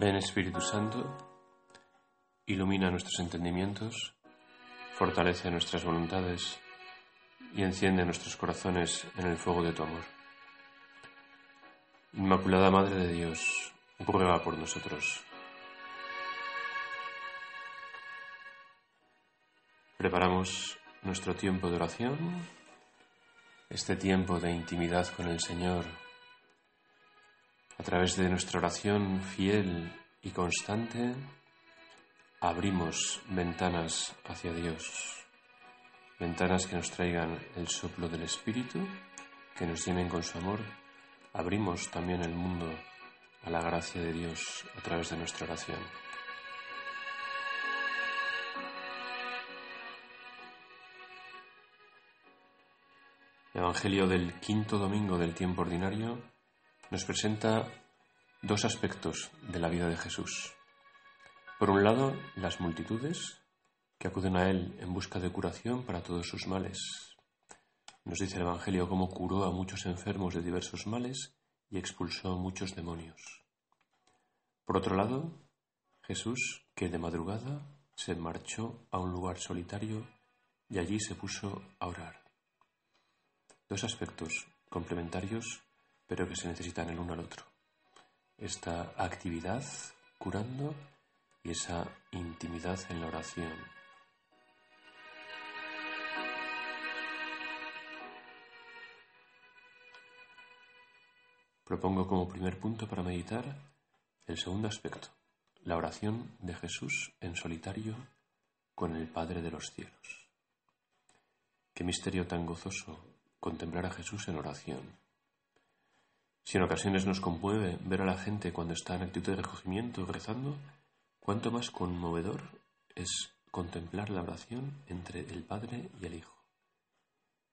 Ven Espíritu Santo, ilumina nuestros entendimientos, fortalece nuestras voluntades y enciende nuestros corazones en el fuego de tu amor. Inmaculada Madre de Dios, ruega por nosotros. Preparamos nuestro tiempo de oración, este tiempo de intimidad con el Señor a través de nuestra oración fiel y constante, abrimos ventanas hacia Dios, ventanas que nos traigan el soplo del Espíritu, que nos llenen con su amor. Abrimos también el mundo a la gracia de Dios a través de nuestra oración. El Evangelio del quinto domingo del tiempo ordinario nos presenta dos aspectos de la vida de Jesús. Por un lado, las multitudes que acuden a Él en busca de curación para todos sus males. Nos dice el Evangelio cómo curó a muchos enfermos de diversos males y expulsó muchos demonios. Por otro lado, Jesús, que de madrugada se marchó a un lugar solitario y allí se puso a orar. Dos aspectos complementarios pero que se necesitan el uno al otro. Esta actividad curando y esa intimidad en la oración. Propongo como primer punto para meditar el segundo aspecto, la oración de Jesús en solitario con el Padre de los cielos. Qué misterio tan gozoso contemplar a Jesús en oración si en ocasiones nos conmueve ver a la gente cuando está en actitud de recogimiento rezando, cuánto más conmovedor es contemplar la oración entre el Padre y el Hijo.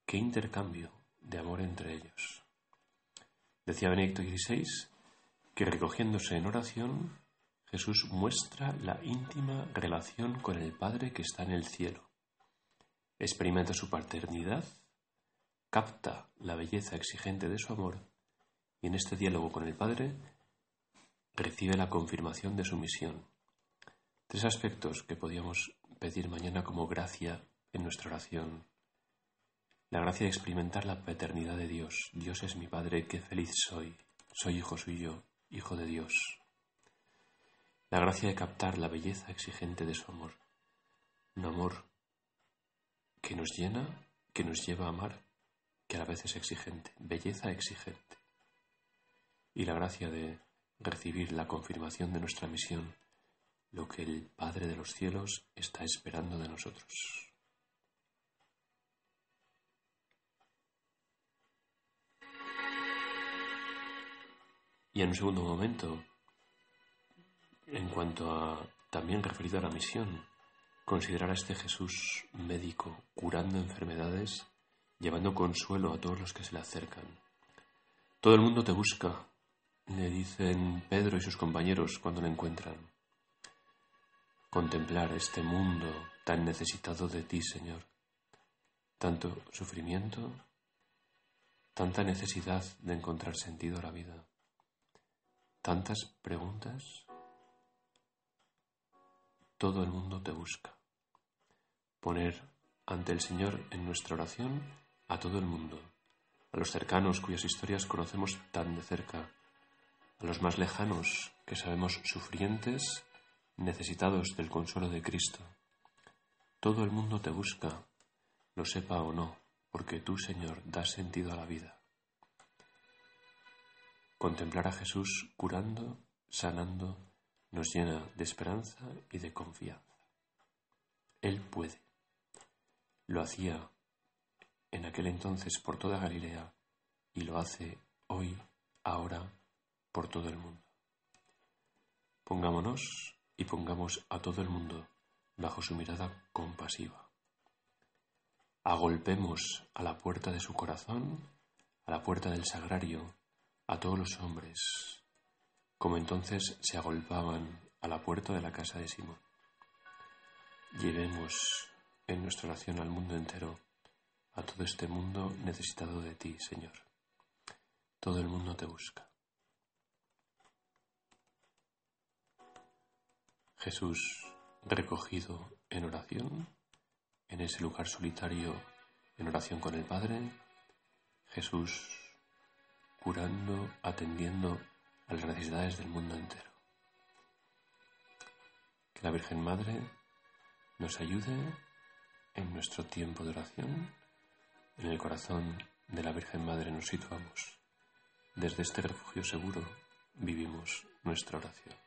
Qué intercambio de amor entre ellos. Decía Benedicto XVI que recogiéndose en oración, Jesús muestra la íntima relación con el Padre que está en el cielo. Experimenta su paternidad, capta la belleza exigente de su amor y en este diálogo con el Padre recibe la confirmación de su misión. Tres aspectos que podíamos pedir mañana como gracia en nuestra oración. La gracia de experimentar la paternidad de Dios. Dios es mi Padre, qué feliz soy. Soy hijo suyo, hijo de Dios. La gracia de captar la belleza exigente de su amor. Un amor que nos llena, que nos lleva a amar, que a la vez es exigente. Belleza exigente y la gracia de recibir la confirmación de nuestra misión, lo que el Padre de los cielos está esperando de nosotros. Y en un segundo momento, en cuanto a también referido a la misión, considerar a este Jesús médico, curando enfermedades, llevando consuelo a todos los que se le acercan. Todo el mundo te busca, le dicen Pedro y sus compañeros cuando lo encuentran. Contemplar este mundo tan necesitado de ti, Señor. Tanto sufrimiento, tanta necesidad de encontrar sentido a la vida, tantas preguntas. Todo el mundo te busca. Poner ante el Señor en nuestra oración a todo el mundo, a los cercanos cuyas historias conocemos tan de cerca a los más lejanos que sabemos sufrientes, necesitados del consuelo de Cristo. Todo el mundo te busca, lo sepa o no, porque tú, Señor, das sentido a la vida. Contemplar a Jesús curando, sanando, nos llena de esperanza y de confianza. Él puede. Lo hacía en aquel entonces por toda Galilea y lo hace hoy, ahora, por todo el mundo. Pongámonos y pongamos a todo el mundo bajo su mirada compasiva. Agolpemos a la puerta de su corazón, a la puerta del sagrario, a todos los hombres, como entonces se agolpaban a la puerta de la casa de Simón. Llevemos en nuestra oración al mundo entero, a todo este mundo necesitado de ti, Señor. Todo el mundo te busca. Jesús recogido en oración, en ese lugar solitario en oración con el Padre, Jesús curando, atendiendo a las necesidades del mundo entero. Que la Virgen Madre nos ayude en nuestro tiempo de oración. En el corazón de la Virgen Madre nos situamos. Desde este refugio seguro vivimos nuestra oración.